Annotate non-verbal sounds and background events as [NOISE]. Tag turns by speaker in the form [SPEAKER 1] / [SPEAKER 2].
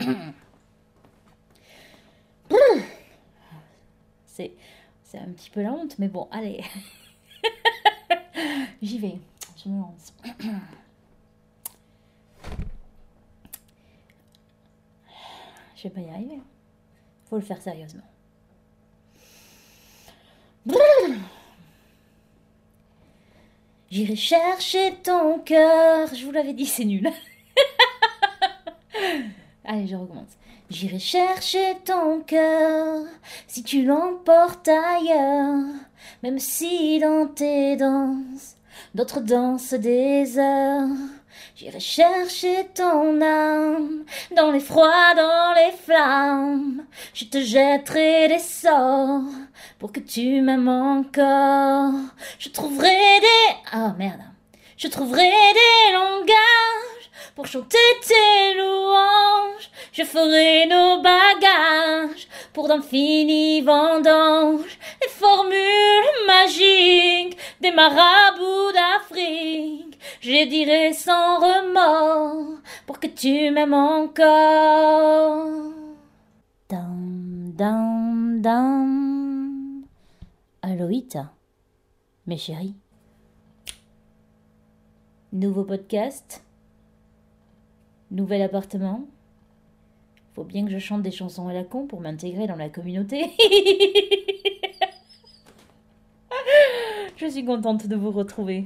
[SPEAKER 1] [COUGHS] c'est, c'est un petit peu la honte, mais bon, allez. [LAUGHS] J'y vais. Je me lance. [COUGHS] Je vais pas y arriver. Faut le faire sérieusement. [COUGHS] J'irai chercher ton cœur. Je vous l'avais dit, c'est nul. [LAUGHS] Allez, je recommence. J'irai chercher ton cœur si tu l'emportes ailleurs, même si dans tes danses, d'autres dansent des heures. J'irai chercher ton âme dans les froids, dans les flammes. Je te jetterai des sorts pour que tu m'aimes encore. Je trouverai des... Ah merde. Je trouverai des langages pour chanter tes. Je ferai nos bagages pour d'infinis vendanges. Les formules magiques des marabouts d'Afrique. Je dirai sans remords pour que tu m'aimes encore. Dam, dam, dam. Aloïta, mes chéris. Nouveau podcast. Nouvel appartement. Bien que je chante des chansons à la con pour m'intégrer dans la communauté. [LAUGHS] je suis contente de vous retrouver.